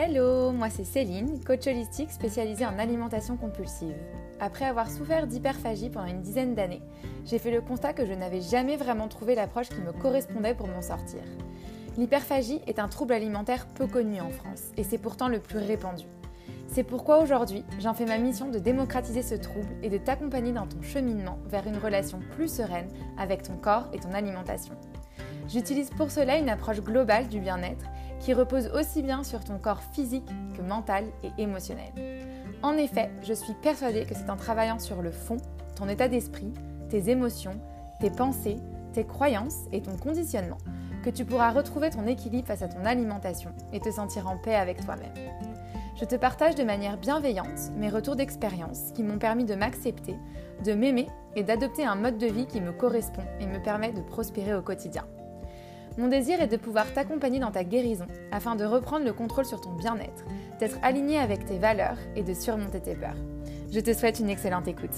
Hello, moi c'est Céline, coach holistique spécialisée en alimentation compulsive. Après avoir souffert d'hyperphagie pendant une dizaine d'années, j'ai fait le constat que je n'avais jamais vraiment trouvé l'approche qui me correspondait pour m'en sortir. L'hyperphagie est un trouble alimentaire peu connu en France et c'est pourtant le plus répandu. C'est pourquoi aujourd'hui, j'en fais ma mission de démocratiser ce trouble et de t'accompagner dans ton cheminement vers une relation plus sereine avec ton corps et ton alimentation. J'utilise pour cela une approche globale du bien-être qui repose aussi bien sur ton corps physique que mental et émotionnel. En effet, je suis persuadée que c'est en travaillant sur le fond, ton état d'esprit, tes émotions, tes pensées, tes croyances et ton conditionnement que tu pourras retrouver ton équilibre face à ton alimentation et te sentir en paix avec toi-même. Je te partage de manière bienveillante mes retours d'expérience qui m'ont permis de m'accepter, de m'aimer et d'adopter un mode de vie qui me correspond et me permet de prospérer au quotidien. Mon désir est de pouvoir t'accompagner dans ta guérison afin de reprendre le contrôle sur ton bien-être, d'être aligné avec tes valeurs et de surmonter tes peurs. Je te souhaite une excellente écoute.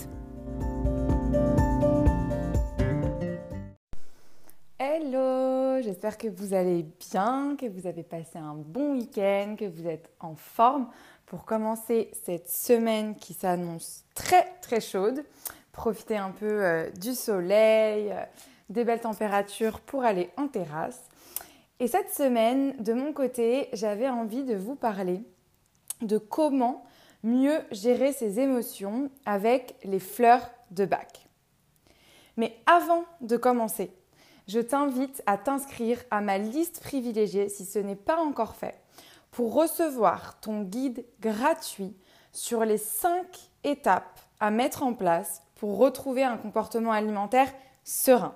Hello, j'espère que vous allez bien, que vous avez passé un bon week-end, que vous êtes en forme pour commencer cette semaine qui s'annonce très très chaude. Profitez un peu euh, du soleil, euh, des belles températures pour aller en terrasse. Et cette semaine, de mon côté, j'avais envie de vous parler de comment mieux gérer ses émotions avec les fleurs de bac. Mais avant de commencer, je t'invite à t'inscrire à ma liste privilégiée si ce n'est pas encore fait pour recevoir ton guide gratuit sur les 5 étapes à mettre en place pour retrouver un comportement alimentaire serein.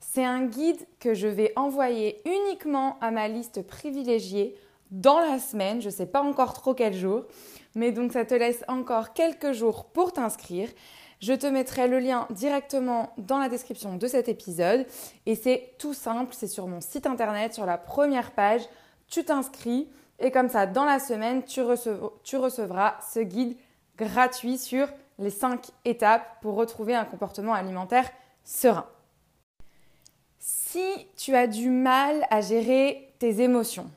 C'est un guide que je vais envoyer uniquement à ma liste privilégiée dans la semaine. Je ne sais pas encore trop quel jour, mais donc ça te laisse encore quelques jours pour t'inscrire. Je te mettrai le lien directement dans la description de cet épisode et c'est tout simple, c'est sur mon site internet, sur la première page, tu t'inscris et comme ça, dans la semaine, tu, recevras ce guide gratuit sur les 5 étapes pour retrouver un comportement alimentaire serein. Si tu as du mal à gérer tes émotions,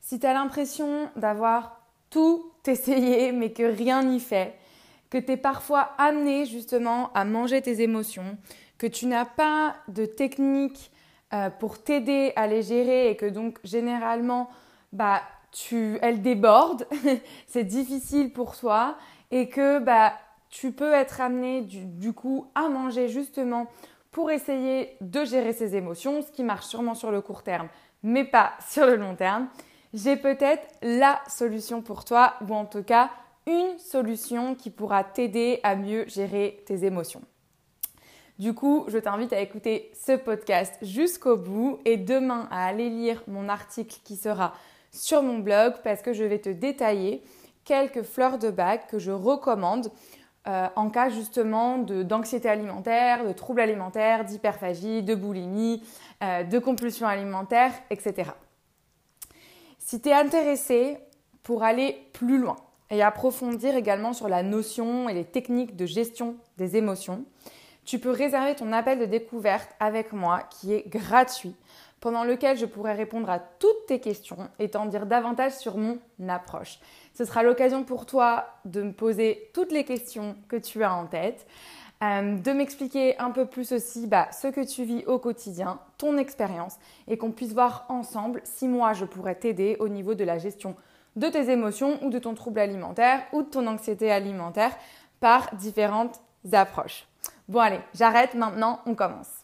si tu as l'impression d'avoir tout essayé mais que rien n'y fait, que tu es parfois amené justement à manger tes émotions, que tu n'as pas de technique euh, pour t'aider à les gérer et que donc généralement bah, tu, elles débordent, c'est difficile pour toi et que bah, tu peux être amené du coup à manger justement pour essayer de gérer ses émotions, ce qui marche sûrement sur le court terme, mais pas sur le long terme, j'ai peut-être la solution pour toi, ou en tout cas une solution qui pourra t'aider à mieux gérer tes émotions. Du coup, je t'invite à écouter ce podcast jusqu'au bout et demain à aller lire mon article qui sera sur mon blog parce que je vais te détailler quelques fleurs de bac que je recommande euh, en cas justement d'anxiété alimentaire, de troubles alimentaires, d'hyperphagie, de boulimie, euh, de compulsion alimentaire, etc. Si tu es intéressé pour aller plus loin et approfondir également sur la notion et les techniques de gestion des émotions, tu peux réserver ton appel de découverte avec moi qui est gratuit pendant lequel je pourrai répondre à toutes tes questions et t'en dire davantage sur mon approche. Ce sera l'occasion pour toi de me poser toutes les questions que tu as en tête, euh, de m'expliquer un peu plus aussi bah, ce que tu vis au quotidien, ton expérience, et qu'on puisse voir ensemble si moi je pourrais t'aider au niveau de la gestion de tes émotions ou de ton trouble alimentaire ou de ton anxiété alimentaire par différentes approches. Bon allez, j'arrête maintenant, on commence.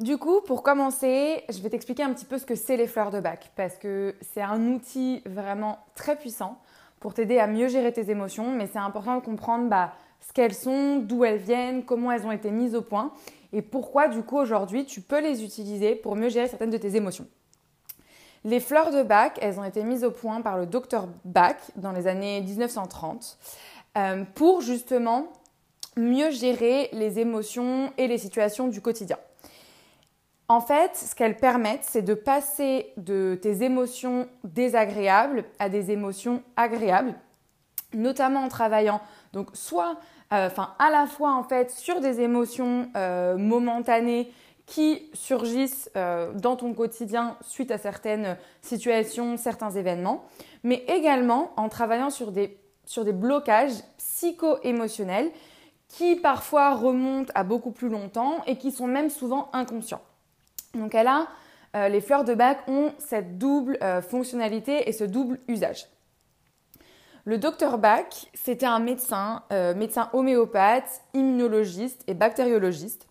Du coup, pour commencer, je vais t'expliquer un petit peu ce que c'est les fleurs de bac, parce que c'est un outil vraiment très puissant pour t'aider à mieux gérer tes émotions, mais c'est important de comprendre bah, ce qu'elles sont, d'où elles viennent, comment elles ont été mises au point, et pourquoi du coup aujourd'hui tu peux les utiliser pour mieux gérer certaines de tes émotions. Les fleurs de bac, elles ont été mises au point par le docteur Bach dans les années 1930 euh, pour justement mieux gérer les émotions et les situations du quotidien. En fait, ce qu'elles permettent, c'est de passer de tes émotions désagréables à des émotions agréables, notamment en travaillant donc soit, euh, enfin à la fois en fait sur des émotions euh, momentanées qui surgissent euh, dans ton quotidien suite à certaines situations, certains événements, mais également en travaillant sur des, sur des blocages psycho-émotionnels qui parfois remontent à beaucoup plus longtemps et qui sont même souvent inconscients. Donc elle a, euh, les fleurs de bac ont cette double euh, fonctionnalité et ce double usage. Le docteur Bach, c'était un médecin, médecin homéopathe, immunologiste et bactériologiste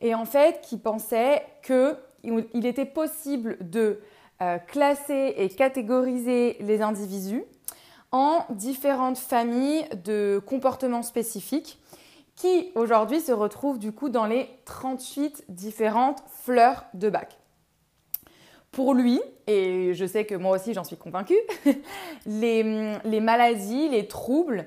et en fait qui pensait qu'il était possible de euh, classer et catégoriser les individus en différentes familles de comportements spécifiques qui aujourd'hui se retrouvent du coup dans les 38 différentes fleurs de bac. Pour lui, et je sais que moi aussi j'en suis convaincue, les, maladies, les troubles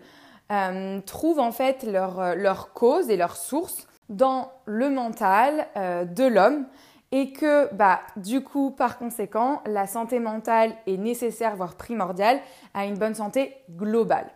euh, trouvent en fait leur, leur cause et leur source dans le mental euh, de l'homme et que bah, du coup, par conséquent, la santé mentale est nécessaire, voire primordiale, à une bonne santé globale.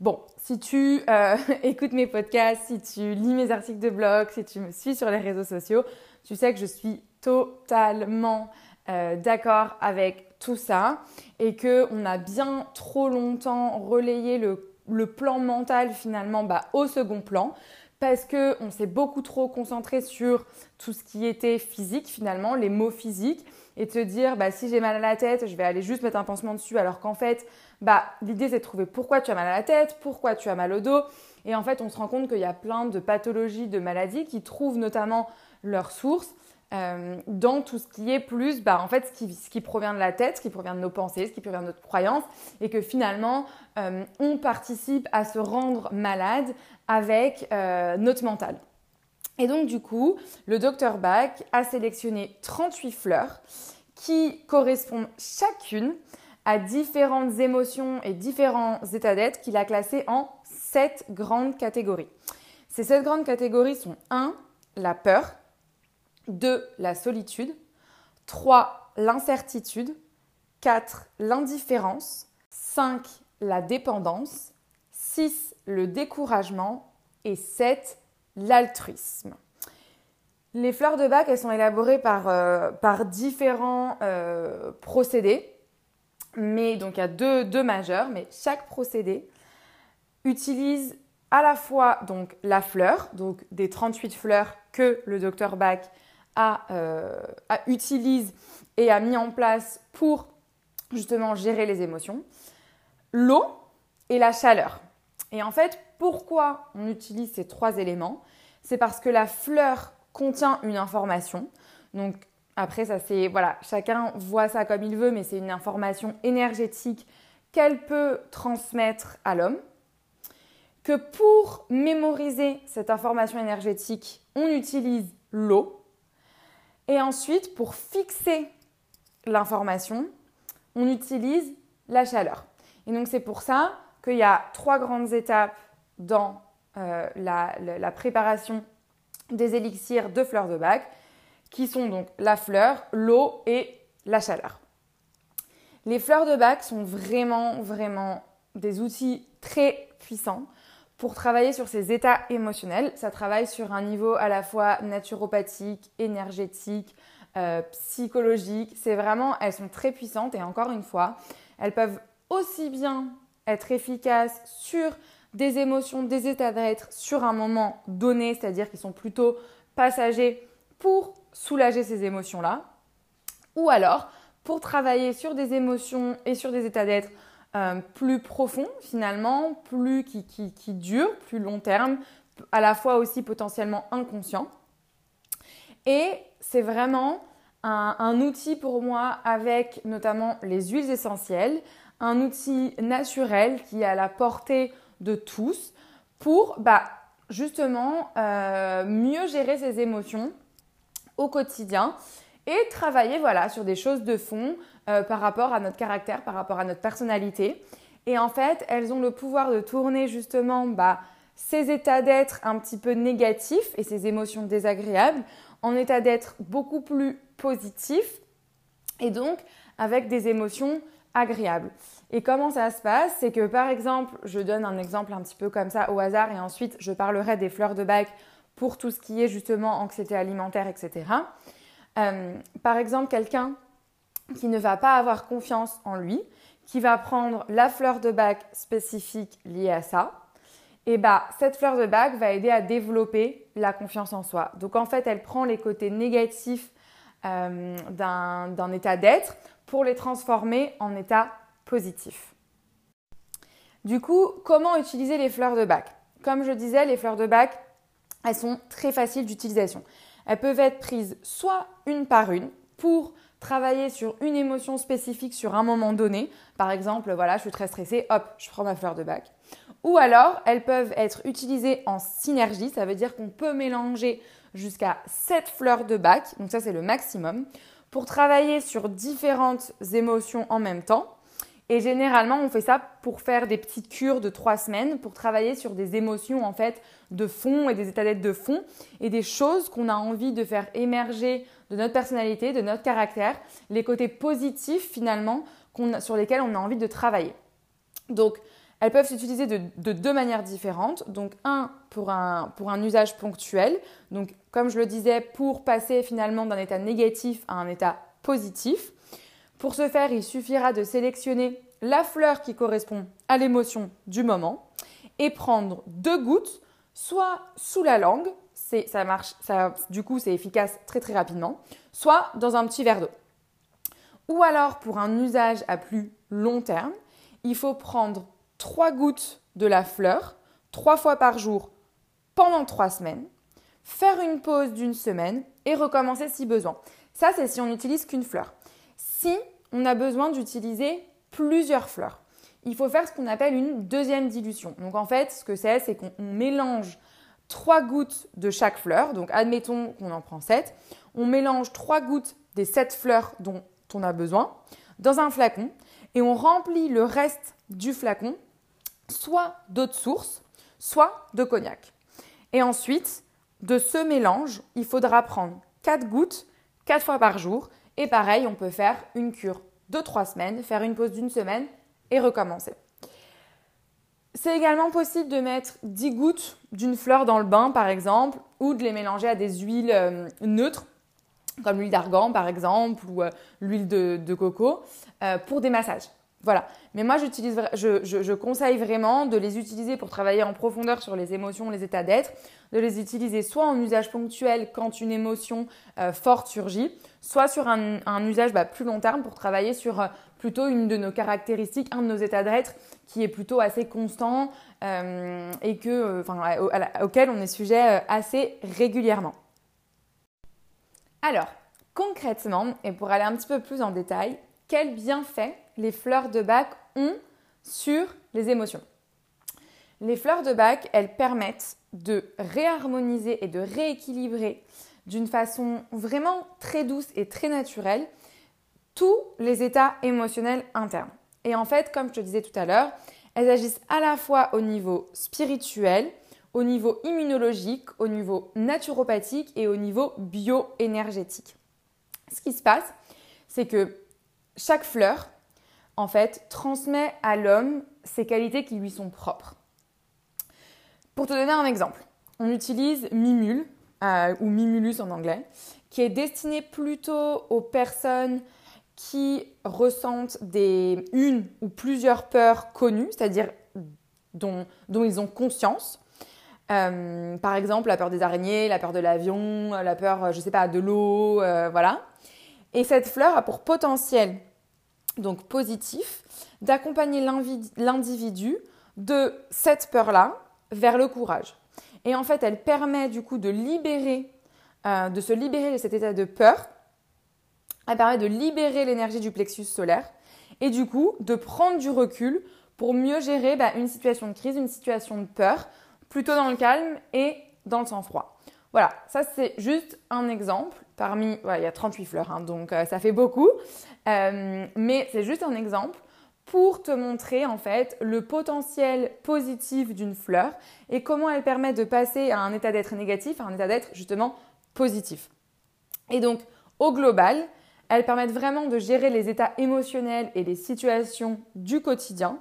Bon, si tu euh, écoutes mes podcasts, si tu lis mes articles de blog, si tu me suis sur les réseaux sociaux, tu sais que je suis totalement euh, d'accord avec tout ça et que on a bien trop longtemps relayé le, plan mental finalement bah, au second plan parce qu'on s'est beaucoup trop concentré sur tout ce qui était physique finalement, les mots physiques, et de se dire bah, si j'ai mal à la tête, je vais aller juste mettre un pansement dessus, alors qu'en fait, bah, l'idée c'est de trouver pourquoi tu as mal à la tête, pourquoi tu as mal au dos, et en fait on se rend compte qu'il y a plein de pathologies, de maladies qui trouvent notamment leur source euh, dans tout ce qui est plus, bah, en fait, ce qui, provient de la tête, ce qui provient de nos pensées, ce qui provient de notre croyance, et que finalement, euh, on participe à se rendre malade avec euh, notre mental. Et donc, du coup, le docteur Bach a sélectionné 38 fleurs qui correspondent chacune à différentes émotions et différents états d'être qu'il a classés en sept grandes catégories. Ces sept grandes catégories sont 1. La peur, 2. La solitude. 3. L'incertitude. 4. L'indifférence. 5. La dépendance. 6. Le découragement. Et 7. L'altruisme. Les fleurs de bac, elles sont élaborées par, euh, par différents euh, procédés. Mais donc il y a deux, deux majeurs, mais chaque procédé utilise à la fois donc la fleur, donc des 38 fleurs que le docteur Bach euh, utilise et a mis en place pour justement gérer les émotions, l'eau et la chaleur. Et en fait, pourquoi on utilise ces trois éléments? C'est parce que la fleur contient une information. Après, ça c'est voilà, chacun voit ça comme il veut, mais c'est une information énergétique qu'elle peut transmettre à l'homme. Que pour mémoriser cette information énergétique, on utilise l'eau. Et ensuite, pour fixer l'information, on utilise la chaleur. Et donc c'est pour ça qu'il y a trois grandes étapes dans euh, la, préparation des élixirs de fleurs de bac, qui sont donc la fleur, l'eau et la chaleur. Les fleurs de bac sont vraiment, vraiment des outils très puissants pour travailler sur ces états émotionnels. Ça travaille sur un niveau à la fois naturopathique, énergétique, euh, psychologique. C'est vraiment, elles sont très puissantes et encore une fois, elles peuvent aussi bien être efficaces sur des émotions, des états d'être sur un moment donné, c'est-à-dire qu'ils sont plutôt passagers pour soulager ces émotions-là, ou alors pour travailler sur des émotions et sur des états d'être euh, plus profond finalement, plus qui, qui, qui dure, plus long terme, à la fois aussi potentiellement inconscient. Et c'est vraiment un, un, outil pour moi avec notamment les huiles essentielles, un outil naturel qui est à la portée de tous pour bah, justement euh, mieux gérer ses émotions au quotidien et travailler voilà, sur des choses de fond euh, par rapport à notre caractère, par rapport à notre personnalité. Et en fait, elles ont le pouvoir de tourner justement bah, ces états d'être un petit peu négatifs et ces émotions désagréables en état d'être beaucoup plus positifs et donc avec des émotions agréables. Et comment ça se passe? C'est que par exemple, je donne un exemple un petit peu comme ça au hasard et ensuite je parlerai des fleurs de bac pour tout ce qui est justement anxiété alimentaire, etc. Euh, par exemple, quelqu'un qui ne va pas avoir confiance en lui, qui va prendre la fleur de bac spécifique liée à ça, et bah cette fleur de bac va aider à développer la confiance en soi. Donc en fait, elle prend les côtés négatifs euh, d'un état d'être pour les transformer en état positif. Du coup, comment utiliser les fleurs de bac? Comme je disais, les fleurs de bac, elles sont très faciles d'utilisation. Elles peuvent être prises soit une par une pour travailler sur une émotion spécifique sur un moment donné. Par exemple, voilà, je suis très stressée, hop, je prends ma fleur de bac. Ou alors, elles peuvent être utilisées en synergie, ça veut dire qu'on peut mélanger jusqu'à 7 fleurs de bac, donc ça c'est le maximum, pour travailler sur différentes émotions en même temps. Et généralement, on fait ça pour faire des petites cures de 3 semaines, pour travailler sur des émotions en fait de fond et des états d'être de fond et des choses qu'on a envie de faire émerger de notre personnalité, de notre caractère, les côtés positifs finalement sur lesquels on a envie de travailler. Donc, elles peuvent s'utiliser de, deux manières différentes. Donc, un pour, un pour un usage ponctuel. Donc, comme je le disais, pour passer finalement d'un état négatif à un état positif. Pour ce faire, il suffira de sélectionner la fleur qui correspond à l'émotion du moment et prendre deux gouttes, soit sous la langue, ça marche, du coup c'est efficace très très rapidement, soit dans un petit verre d'eau. Ou alors pour un usage à plus long terme, il faut prendre trois gouttes de la fleur trois fois par jour pendant trois semaines, faire une pause d'une semaine et recommencer si besoin. Ça, c'est si on n'utilise qu'une fleur. On a besoin d'utiliser plusieurs fleurs, il faut faire ce qu'on appelle une deuxième dilution. Donc en fait, ce que c'est, c'est qu'on mélange trois gouttes de chaque fleur. Donc admettons qu'on en prend sept. On mélange trois gouttes des sept fleurs dont on a besoin dans un flacon et on remplit le reste du flacon soit d'eau de source, soit de cognac. Et ensuite, de ce mélange, il faudra prendre 4 gouttes 4 fois par jour. Et pareil, on peut faire une cure de 3 semaines, faire une pause d'une semaine et recommencer. C'est également possible de mettre 10 gouttes d'une fleur dans le bain, par exemple, ou de les mélanger à des huiles euh, neutres, comme l'huile d'argan, par exemple, ou euh, l'huile de, coco, euh, pour des massages. Voilà. Mais moi, je, conseille vraiment de les utiliser pour travailler en profondeur sur les émotions, les états d'être, de les utiliser soit en usage ponctuel quand une émotion euh, forte surgit, soit sur un, usage bah, plus long terme pour travailler sur euh, plutôt une de nos caractéristiques, un de nos états d'être qui est plutôt assez constant euh, et que, auquel on est sujet assez régulièrement. Alors, concrètement, et pour aller un petit peu plus en détail, quels bienfaits les fleurs de bac ont sur les émotions. Les fleurs de bac, elles permettent de réharmoniser et de rééquilibrer d'une façon vraiment très douce et très naturelle tous les états émotionnels internes. Et en fait, comme je te disais tout à l'heure, elles agissent à la fois au niveau spirituel, au niveau immunologique, au niveau naturopathique et au niveau bioénergétique. Ce qui se passe, c'est que chaque fleur en fait, transmet à l'homme ses qualités qui lui sont propres. Pour te donner un exemple, on utilise Mimule, euh, ou Mimulus en anglais, qui est destiné plutôt aux personnes qui ressentent des une ou plusieurs peurs connues, c'est-à-dire dont, ils ont conscience. Euh, par exemple, la peur des araignées, la peur de l'avion, la peur, je sais pas, de l'eau, euh, voilà. Et cette fleur a pour potentiel donc positif, d'accompagner l'individu de cette peur-là vers le courage. Et en fait, elle permet du coup de libérer, euh, de se libérer de cet état de peur. Elle permet de libérer l'énergie du plexus solaire et du coup de prendre du recul pour mieux gérer bah, une situation de crise, une situation de peur, plutôt dans le calme et dans le sang-froid. Voilà, ça c'est juste un exemple parmi, il y a 38 fleurs, hein, donc euh, ça fait beaucoup, euh, mais c'est juste un exemple pour te montrer en fait le potentiel positif d'une fleur et comment elle permet de passer à un état d'être négatif à un état d'être justement positif. Et donc au global, elles permettent vraiment de gérer les états émotionnels et les situations du quotidien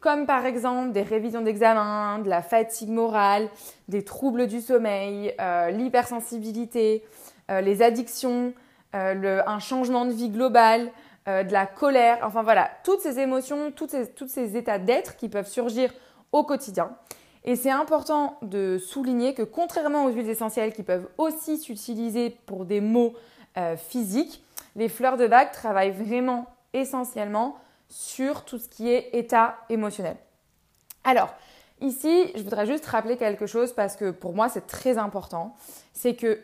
comme par exemple des révisions d'examen, de la fatigue morale, des troubles du sommeil, euh, l'hypersensibilité, euh, les addictions, euh, un changement de vie global, de la colère, enfin voilà, toutes ces émotions, tous ces états d'être qui peuvent surgir au quotidien. Et c'est important de souligner que contrairement aux huiles essentielles qui peuvent aussi s'utiliser pour des maux physiques, les fleurs de bac travaillent vraiment essentiellement sur tout ce qui est état émotionnel. Alors, ici, je voudrais juste rappeler quelque chose parce que pour moi, c'est très important. C'est que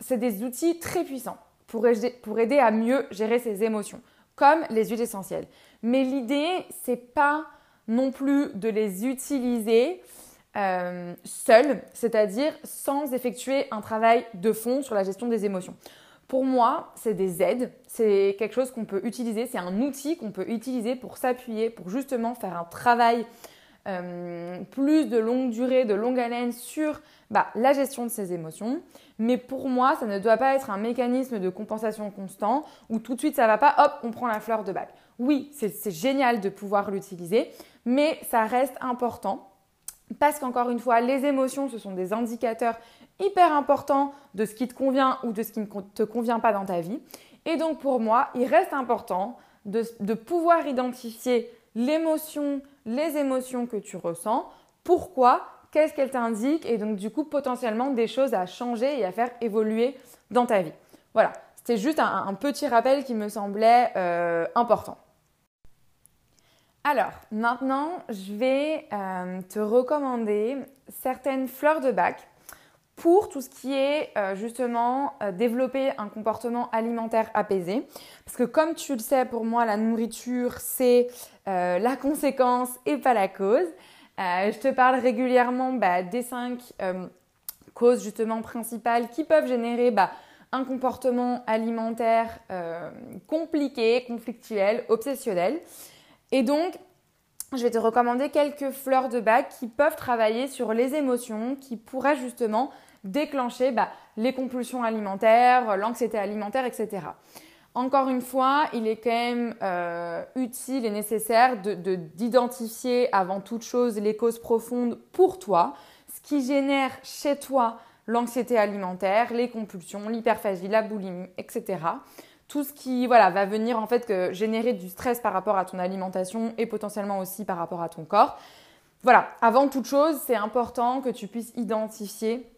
c'est des outils très puissants pour aider, à mieux gérer ses émotions, comme les huiles essentielles. Mais l'idée, c'est pas non plus de les utiliser euh, seuls, c'est-à-dire sans effectuer un travail de fond sur la gestion des émotions. Pour moi, c'est des aides, c'est quelque chose qu'on peut utiliser, c'est un outil qu'on peut utiliser pour s'appuyer, pour justement faire un travail euh, plus de longue durée, de longue haleine sur bah, la gestion de ses émotions. Mais pour moi, ça ne doit pas être un mécanisme de compensation constant où tout de suite ça va pas, hop, on prend la fleur de bac. Oui, c'est génial de pouvoir l'utiliser, mais ça reste important parce qu'encore une fois, les émotions, ce sont des indicateurs hyper importants de ce qui te convient ou de ce qui ne te convient pas dans ta vie. Et donc pour moi, il reste important de, pouvoir identifier l'émotion, les émotions que tu ressens, pourquoi, qu'est-ce qu'elles t'indiquent et donc du coup potentiellement des choses à changer et à faire évoluer dans ta vie. Voilà, c'était juste un, petit rappel qui me semblait euh, important. Alors, maintenant, je vais euh, te recommander certaines fleurs de bac pour tout ce qui est euh, justement euh, développer un comportement alimentaire apaisé. Parce que comme tu le sais, pour moi, la nourriture, c'est la conséquence et pas la cause. je te parle régulièrement bah, des cinq causes justement principales qui peuvent générer bah, un comportement alimentaire compliqué, conflictuel, obsessionnel. Et donc, je vais te recommander quelques fleurs de bac qui peuvent travailler sur les émotions, qui pourraient justement déclencher bah, les compulsions alimentaires, l'anxiété alimentaire, etc. Encore une fois, il est quand même euh, utile et nécessaire d'identifier de, avant toute chose les causes profondes pour toi, ce qui génère chez toi l'anxiété alimentaire, les compulsions, l'hyperphagie, la boulimie, etc tout ce qui voilà, va venir en fait générer du stress par rapport à ton alimentation et potentiellement aussi par rapport à ton corps. Voilà, avant toute chose, c'est important que tu puisses identifier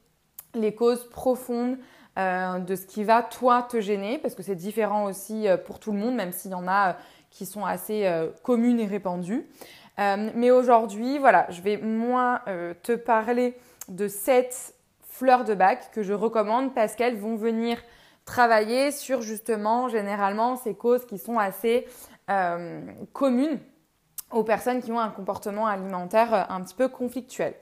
les causes profondes euh, de ce qui va toi te gêner, parce que c'est différent aussi euh, pour tout le monde, même s'il y en a euh, qui sont assez communes et répandues. mais aujourd'hui, voilà, je vais moi te parler de sept fleurs de bac que je recommande parce qu'elles vont venir travailler sur justement généralement ces causes qui sont assez euh, communes aux personnes qui ont un comportement alimentaire euh, un petit peu conflictuel.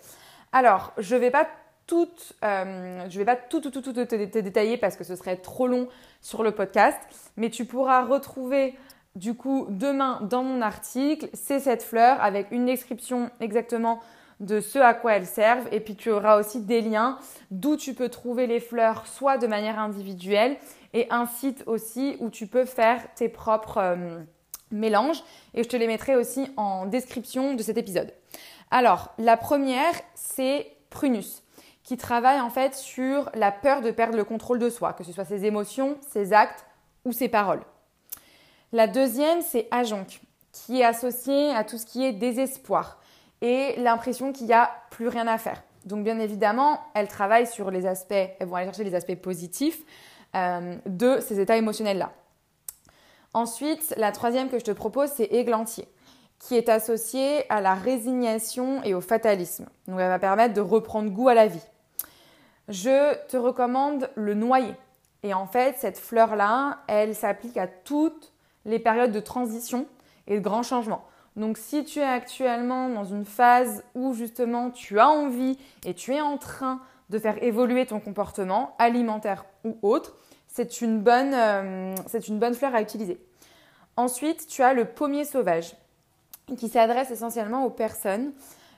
Alors, je ne vais pas tout, euh, je vais pas tout, tout, tout, tout te, détailler parce que ce serait trop long sur le podcast, mais tu pourras retrouver du coup demain dans mon article ces sept fleurs avec une description exactement de ce à quoi elles servent. Et puis tu auras aussi des liens d'où tu peux trouver les fleurs, soit de manière individuelle, et un site aussi où tu peux faire tes propres euh, mélanges. Et je te les mettrai aussi en description de cet épisode. Alors, la première, c'est Prunus, qui travaille en fait sur la peur de perdre le contrôle de soi, que ce soit ses émotions, ses actes ou ses paroles. La deuxième, c'est Ajonc, qui est associé à tout ce qui est désespoir, et l'impression qu'il n'y a plus rien à faire. Donc bien évidemment, elles travaillent sur les aspects, elles vont aller chercher les aspects positifs euh, de ces états émotionnels-là. Ensuite, la troisième que je te propose, c'est Églantier, qui est associée à la résignation et au fatalisme. Donc elle va permettre de reprendre goût à la vie. Je te recommande le noyer. Et en fait, cette fleur-là, elle s'applique à toutes les périodes de transition et de grands changements. Donc si tu es actuellement dans une phase où justement tu as envie et tu es en train de faire évoluer ton comportement alimentaire ou autre, c'est une, bonne, euh, une bonne fleur à utiliser. Ensuite, tu as le pommier sauvage qui s'adresse essentiellement aux personnes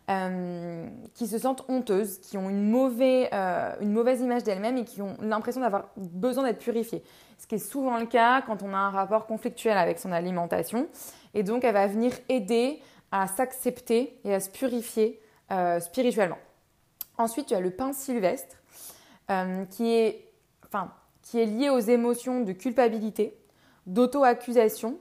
euh, qui se sentent honteuses, qui ont une, euh, une mauvaise image d'elles-mêmes et qui ont l'impression d'avoir besoin d'être purifiées. Ce qui est souvent le cas quand on a un rapport conflictuel avec son alimentation. Et donc, elle va venir aider à s'accepter et à se purifier euh, spirituellement. Ensuite, tu as le pain sylvestre euh, qui, est, enfin, qui est lié aux émotions de culpabilité, d'auto-accusation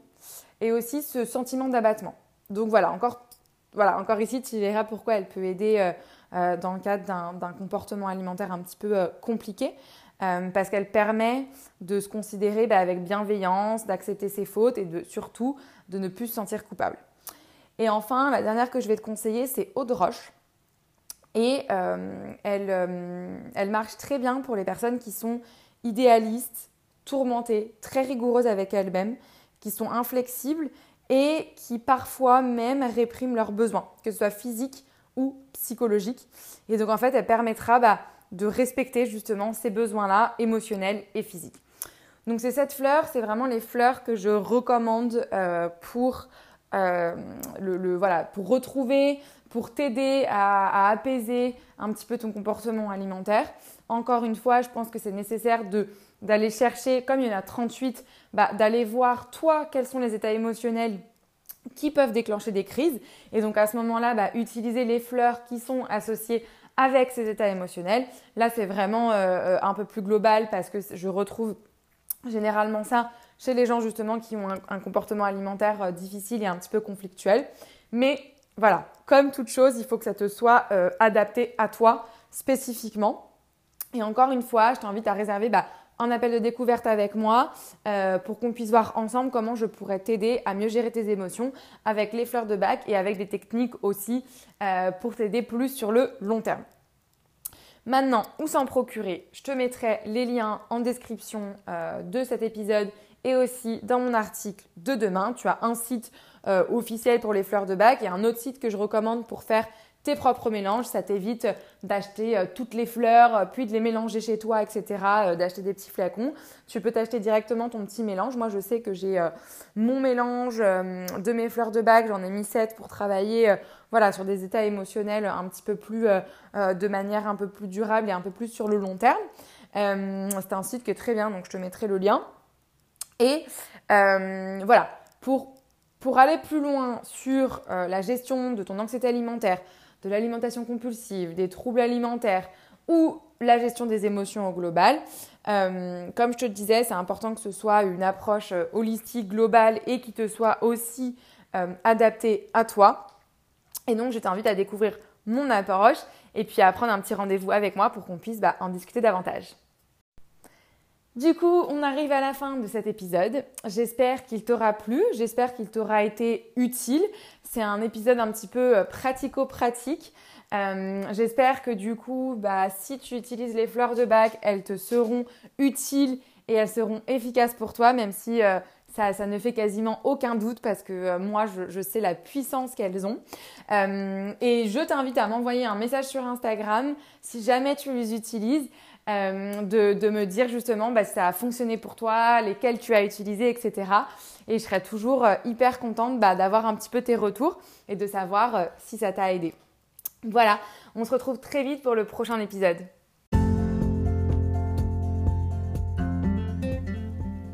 et aussi ce sentiment d'abattement. Donc voilà, encore, voilà, encore ici, tu verras pourquoi elle peut aider euh, dans le cadre d'un comportement alimentaire un petit peu compliqué. parce qu'elle permet de se considérer bah, avec bienveillance, d'accepter ses fautes et de, surtout de ne plus se sentir coupable. Et enfin, la dernière que je vais te conseiller, c'est Eau de Roche. Et euh, elle, euh, elle, marche très bien pour les personnes qui sont idéalistes, tourmentées, très rigoureuses avec elles-mêmes, qui sont inflexibles et qui parfois même répriment leurs besoins, que ce soit physiques ou psychologiques. Et donc en fait, elle permettra bah, de respecter justement ces besoins-là émotionnels et physiques. Donc c'est cette fleur, c'est vraiment les fleurs que je recommande euh, pour euh, le, voilà, pour retrouver, pour t'aider à, apaiser un petit peu ton comportement alimentaire. Encore une fois, je pense que c'est nécessaire d'aller chercher, comme il y en a 38, bah, d'aller voir toi quels sont les états émotionnels qui peuvent déclencher des crises. Et donc à ce moment-là, bah, utiliser les fleurs qui sont associées avec ces états émotionnels. Là, c'est vraiment euh, un peu plus global parce que je retrouve généralement ça chez les gens justement qui ont un, comportement alimentaire euh, difficile et un petit peu conflictuel. Mais voilà, comme toute chose, il faut que ça te soit euh, adapté à toi spécifiquement. Et encore une fois, je t'invite à réserver bah, un appel de découverte avec moi euh, pour qu'on puisse voir ensemble comment je pourrais t'aider à mieux gérer tes émotions avec les fleurs de bac et avec des techniques aussi pour t'aider plus sur le long terme. Maintenant, où s'en procurer? Je te mettrai les liens en description de cet épisode et aussi dans mon article de demain, tu as un site euh, officiel pour les fleurs de bac et un autre site que je recommande pour faire tes propres mélanges. Ça t'évite d'acheter euh, toutes les fleurs, euh, puis de les mélanger chez toi, etc., d'acheter des petits flacons. Tu peux t'acheter directement ton petit mélange. Moi, je sais que j'ai mon mélange de mes fleurs de bac. J'en ai mis 7 pour travailler voilà, sur des états émotionnels un petit peu plus, de manière un peu plus durable et un peu plus sur le long terme. C'est un site qui est très bien, donc je te mettrai le lien. Et euh, voilà, pour, aller plus loin sur euh, la gestion de ton anxiété alimentaire, de l'alimentation compulsive, des troubles alimentaires ou la gestion des émotions au global, euh, comme je te disais, c'est important que ce soit une approche holistique, globale et qui te soit aussi adaptée à toi. Et donc, je t'invite à découvrir mon approche et puis à prendre un petit rendez-vous avec moi pour qu'on puisse bah, en discuter davantage. Du coup, on arrive à la fin de cet épisode. J'espère qu'il t'aura plu, j'espère qu'il t'aura été utile. C'est un épisode un petit peu euh, pratico-pratique. Euh, j'espère que du coup, bah, si tu utilises les fleurs de bac, elles te seront utiles et elles seront efficaces pour toi, même si euh, ça, ne fait quasiment aucun doute parce que moi, je, sais la puissance qu'elles ont. et je t'invite à m'envoyer un message sur Instagram si jamais tu les utilises. Euh, de, me dire justement bah, si ça a fonctionné pour toi, lesquels tu as utilisés, etc. Et je serais toujours euh, hyper contente bah, d'avoir un petit peu tes retours et de savoir euh, si ça t'a aidé. Voilà, on se retrouve très vite pour le prochain épisode.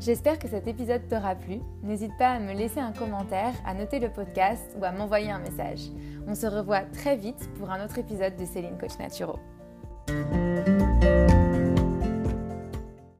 J'espère que cet épisode t'aura plu. N'hésite pas à me laisser un commentaire, à noter le podcast ou à m'envoyer un message. On se revoit très vite pour un autre épisode de Céline Coach Naturo.